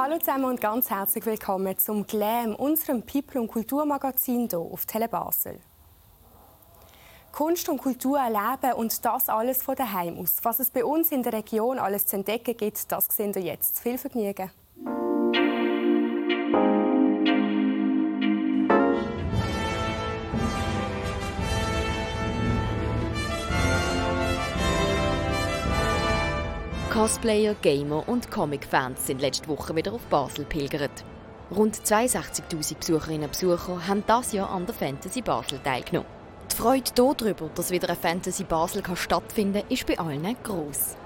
Hallo zusammen und ganz herzlich willkommen zum Glam, unserem People- und Kulturmagazin hier auf Tele Basel. Kunst und Kultur erleben und das alles von daheim aus. Was es bei uns in der Region alles zu entdecken gibt, das sehen wir jetzt. Viel Vergnügen! Cosplayer, Gamer und Comic-Fans sind letzte Woche wieder auf Basel pilgert. Rund 62.000 Besucherinnen und Besucher haben das Jahr an der Fantasy Basel teilgenommen. Die Freude darüber, dass wieder eine Fantasy Basel kann stattfinden kann, ist bei allen gross.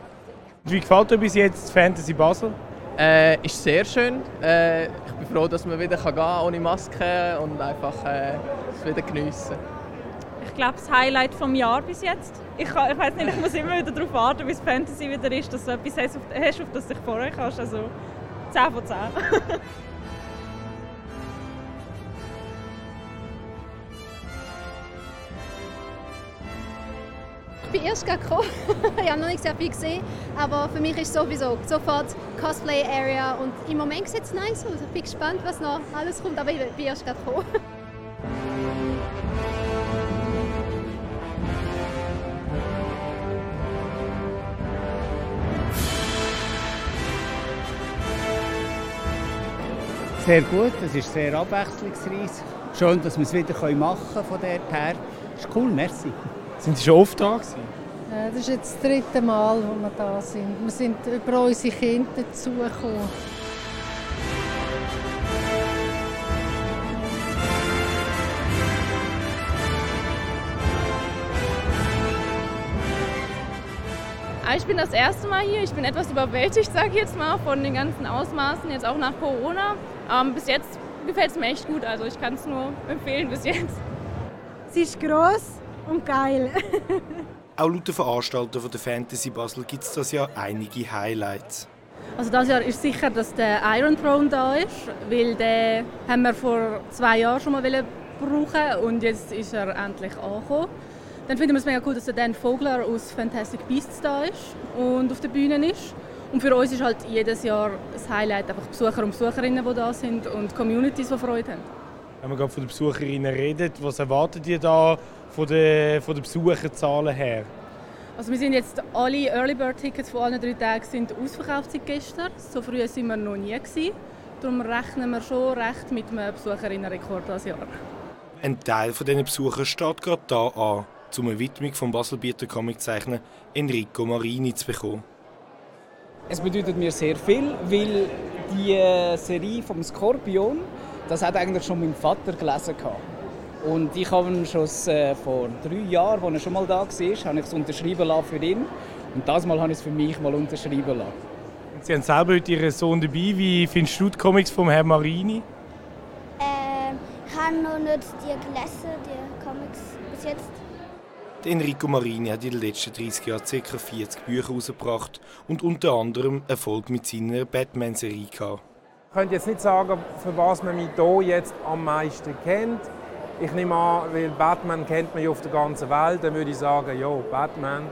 Wie gefällt dir bis jetzt Fantasy Basel? Äh, ist sehr schön. Äh, ich bin froh, dass man wieder gehen kann, ohne Maske und einfach äh, es wieder geniessen ich glaube, das Highlight vom Jahr bis jetzt. Ich, ich weiß nicht, ich muss immer wieder darauf warten, bis Fantasy wieder ist, dass du etwas hast, auf, das du dich freuen kannst. Also 10 von 10. Ich bin erst gekommen. ich habe noch nicht sehr viel gesehen, aber für mich ist sowieso sofort Cosplay Area und im Moment sieht es nice aus. Ich bin gespannt, was noch alles kommt, aber ich bin erst gekommen. Sehr gut, es ist sehr abwechslungsreich. Schön, dass wir es wieder machen können von dort her. Das ist cool, merci. Sind Sie schon oft da gewesen? Das ist jetzt das dritte Mal, wo wir da sind. Wir sind über unsere Kinder dazugekommen. Ich bin das erste Mal hier. Ich bin etwas überwältigt, sage ich jetzt mal, von den ganzen Ausmaßen, jetzt auch nach Corona. Ähm, bis jetzt gefällt es mir echt gut. Also ich kann es nur empfehlen bis jetzt. Sie ist gross und geil. auch laut den Veranstaltern der Fantasy Basel gibt es das Jahr einige Highlights. Also das Jahr ist sicher, dass der Iron Throne da ist, weil den haben wir vor zwei Jahren schon mal brauchen und jetzt ist er endlich angekommen. Dann finden wir es mega cool, dass der Dan Vogler aus Fantastic Beasts da ist und auf der Bühne ist. Und für uns ist halt jedes Jahr das Highlight einfach Besucher und Besucherinnen, die da sind und Communities, die Freude haben. Wenn man gerade von den Besucherinnen redet, was erwartet ihr da von den, von den Besucherzahlen her? Also wir sind jetzt alle Early Bird Tickets von allen drei Tagen sind ausverkauft seit gestern. So früh sind wir noch nie gewesen. Darum rechnen wir schon recht mit einem Besucherinnenrekord dieses Jahr. Ein Teil von diesen Besuchern steht gerade da an um eine Widmung vom Baselbieter Comiczeichner Enrico Marini zu bekommen. Es bedeutet mir sehr viel, weil die äh, Serie vom Skorpion, das hat eigentlich schon mein Vater gelesen Und ich habe ihn schon äh, vor drei Jahren, als er schon mal da war, habe ich es unterschrieben lassen für ihn. Und das Mal habe ich es für mich mal unterschrieben lassen. Sie haben selber heute Ihren Sohn dabei. Wie findest du die Comics von Herrn Marini? Ähm, ich habe noch nicht die gelesen, die Comics bis jetzt. Enrico Marini hat in den letzten 30 Jahren ca. 40 Bücher herausgebracht und unter anderem Erfolg mit seiner Batman-Serie gehabt. Ich könnte jetzt nicht sagen, für was man mich hier jetzt am meisten kennt. Ich nehme an, weil Batman kennt man ja auf der ganzen Welt, dann würde ich sagen, ja, Batman.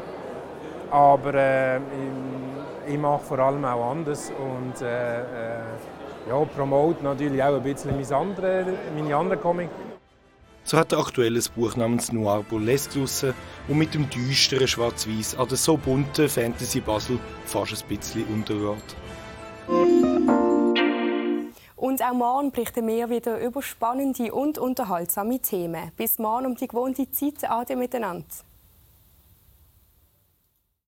Aber äh, ich, ich, mache vor allem auch anders und äh, äh, ja, promote natürlich auch ein bisschen meine anderen, meine Comics. So hat er aktuell ein Buch namens Noir Burlesque draussen, und mit dem düsteren Schwarz-Weiß an der so bunten Fantasy Basel fast ein bisschen untergeht. Und auch morgen berichten wir wieder über spannende und unterhaltsame Themen. Bis morgen um die gewohnte Zeit. Ade miteinander.